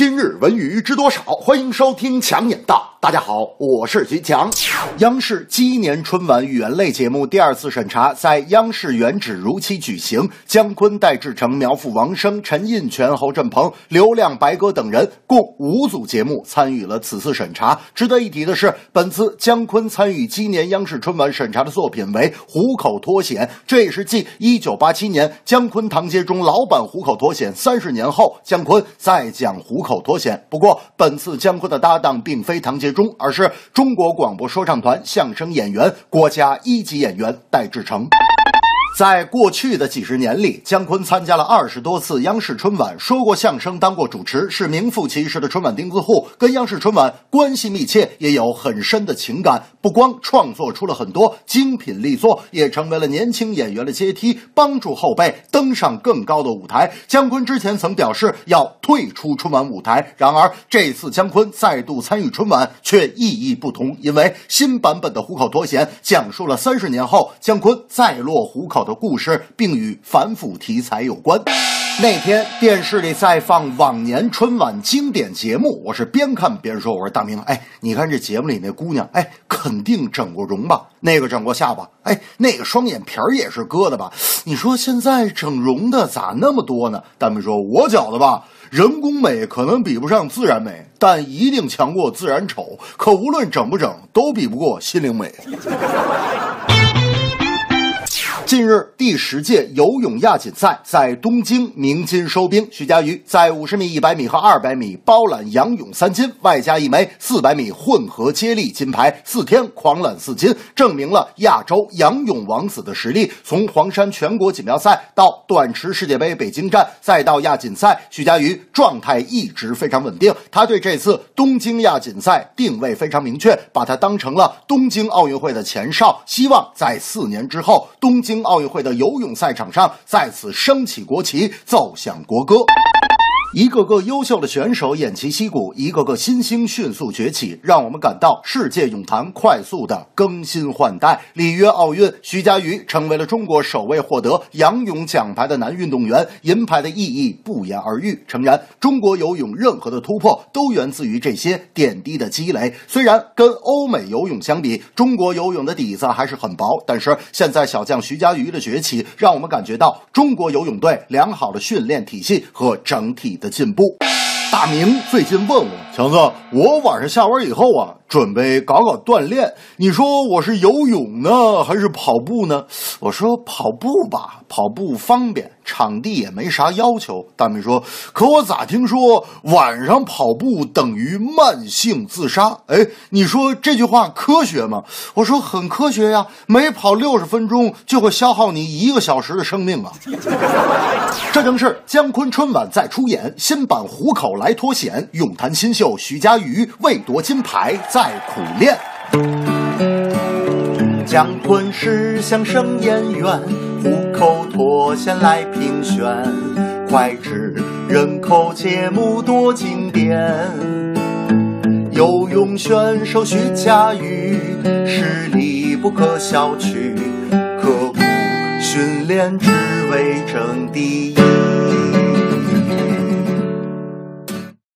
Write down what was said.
今日文娱知多少？欢迎收听强眼道。大家好，我是徐强。央视鸡年春晚语言类节目第二次审查在央视原址如期举行。姜昆、戴志诚、苗阜、王声、陈印泉、侯振鹏、刘亮、白鸽等人共五组节目参与了此次审查。值得一提的是，本次姜昆参与鸡年央视春晚审查的作品为《虎口脱险》，这也是继1987年姜昆唐杰忠老版《虎口脱险》三十年后，姜昆再讲《虎口口脱险》。不过，本次姜昆的搭档并非唐杰。忠，而是中国广播说唱团相声演员、国家一级演员戴志成。在过去的几十年里，姜昆参加了二十多次央视春晚，说过相声，当过主持，是名副其实的春晚钉子户，跟央视春晚关系密切，也有很深的情感。不光创作出了很多精品力作，也成为了年轻演员的阶梯，帮助后辈登上更高的舞台。姜昆之前曾表示要退出春晚舞台，然而这次姜昆再度参与春晚却意义不同，因为新版本的《虎口脱险》讲述了三十年后姜昆再落虎口。我的故事，并与反腐题材有关。那天电视里在放往年春晚经典节目，我是边看边说：“我说大明，哎，你看这节目里那姑娘，哎，肯定整过容吧？那个整过下巴，哎，那个双眼皮儿也是割的吧？你说现在整容的咋那么多呢？”大明说：“我觉得吧，人工美可能比不上自然美，但一定强过自然丑。可无论整不整，都比不过心灵美。”近日，第十届游泳亚锦赛在东京鸣金收兵。徐嘉余在五十米、一百米和二百米包揽仰泳三金，外加一枚四百米混合接力金牌，四天狂揽四金，证明了亚洲仰泳王子的实力。从黄山全国锦标赛到短池世界杯北京站，再到亚锦赛，徐嘉余状态一直非常稳定。他对这次东京亚锦赛定位非常明确，把它当成了东京奥运会的前哨，希望在四年之后东京。奥运会的游泳赛场上再次升起国旗，奏响国歌。一个个优秀的选手偃旗息鼓，一个个新星迅速崛起，让我们感到世界泳坛快速的更新换代。里约奥运，徐嘉余成为了中国首位获得仰泳奖牌的男运动员，银牌的意义不言而喻。诚然，中国游泳任何的突破都源自于这些点滴的积累。虽然跟欧美游泳相比，中国游泳的底子还是很薄，但是现在小将徐嘉余的崛起，让我们感觉到中国游泳队良好的训练体系和整体。的进步。大明最近问我强子，我晚上下班以后啊。准备搞搞锻炼，你说我是游泳呢，还是跑步呢？我说跑步吧，跑步方便，场地也没啥要求。大明说，可我咋听说晚上跑步等于慢性自杀？哎，你说这句话科学吗？我说很科学呀，每跑六十分钟就会消耗你一个小时的生命啊。这正是姜昆春晚再出演新版《虎口来脱险》，咏坛新秀徐嘉余为夺金牌在。苦练。姜昆是相声演员，虎口脱险来评选，脍炙人口节目多经典。游泳选手徐嘉余，实力不可小觑，刻苦训练只为争第一。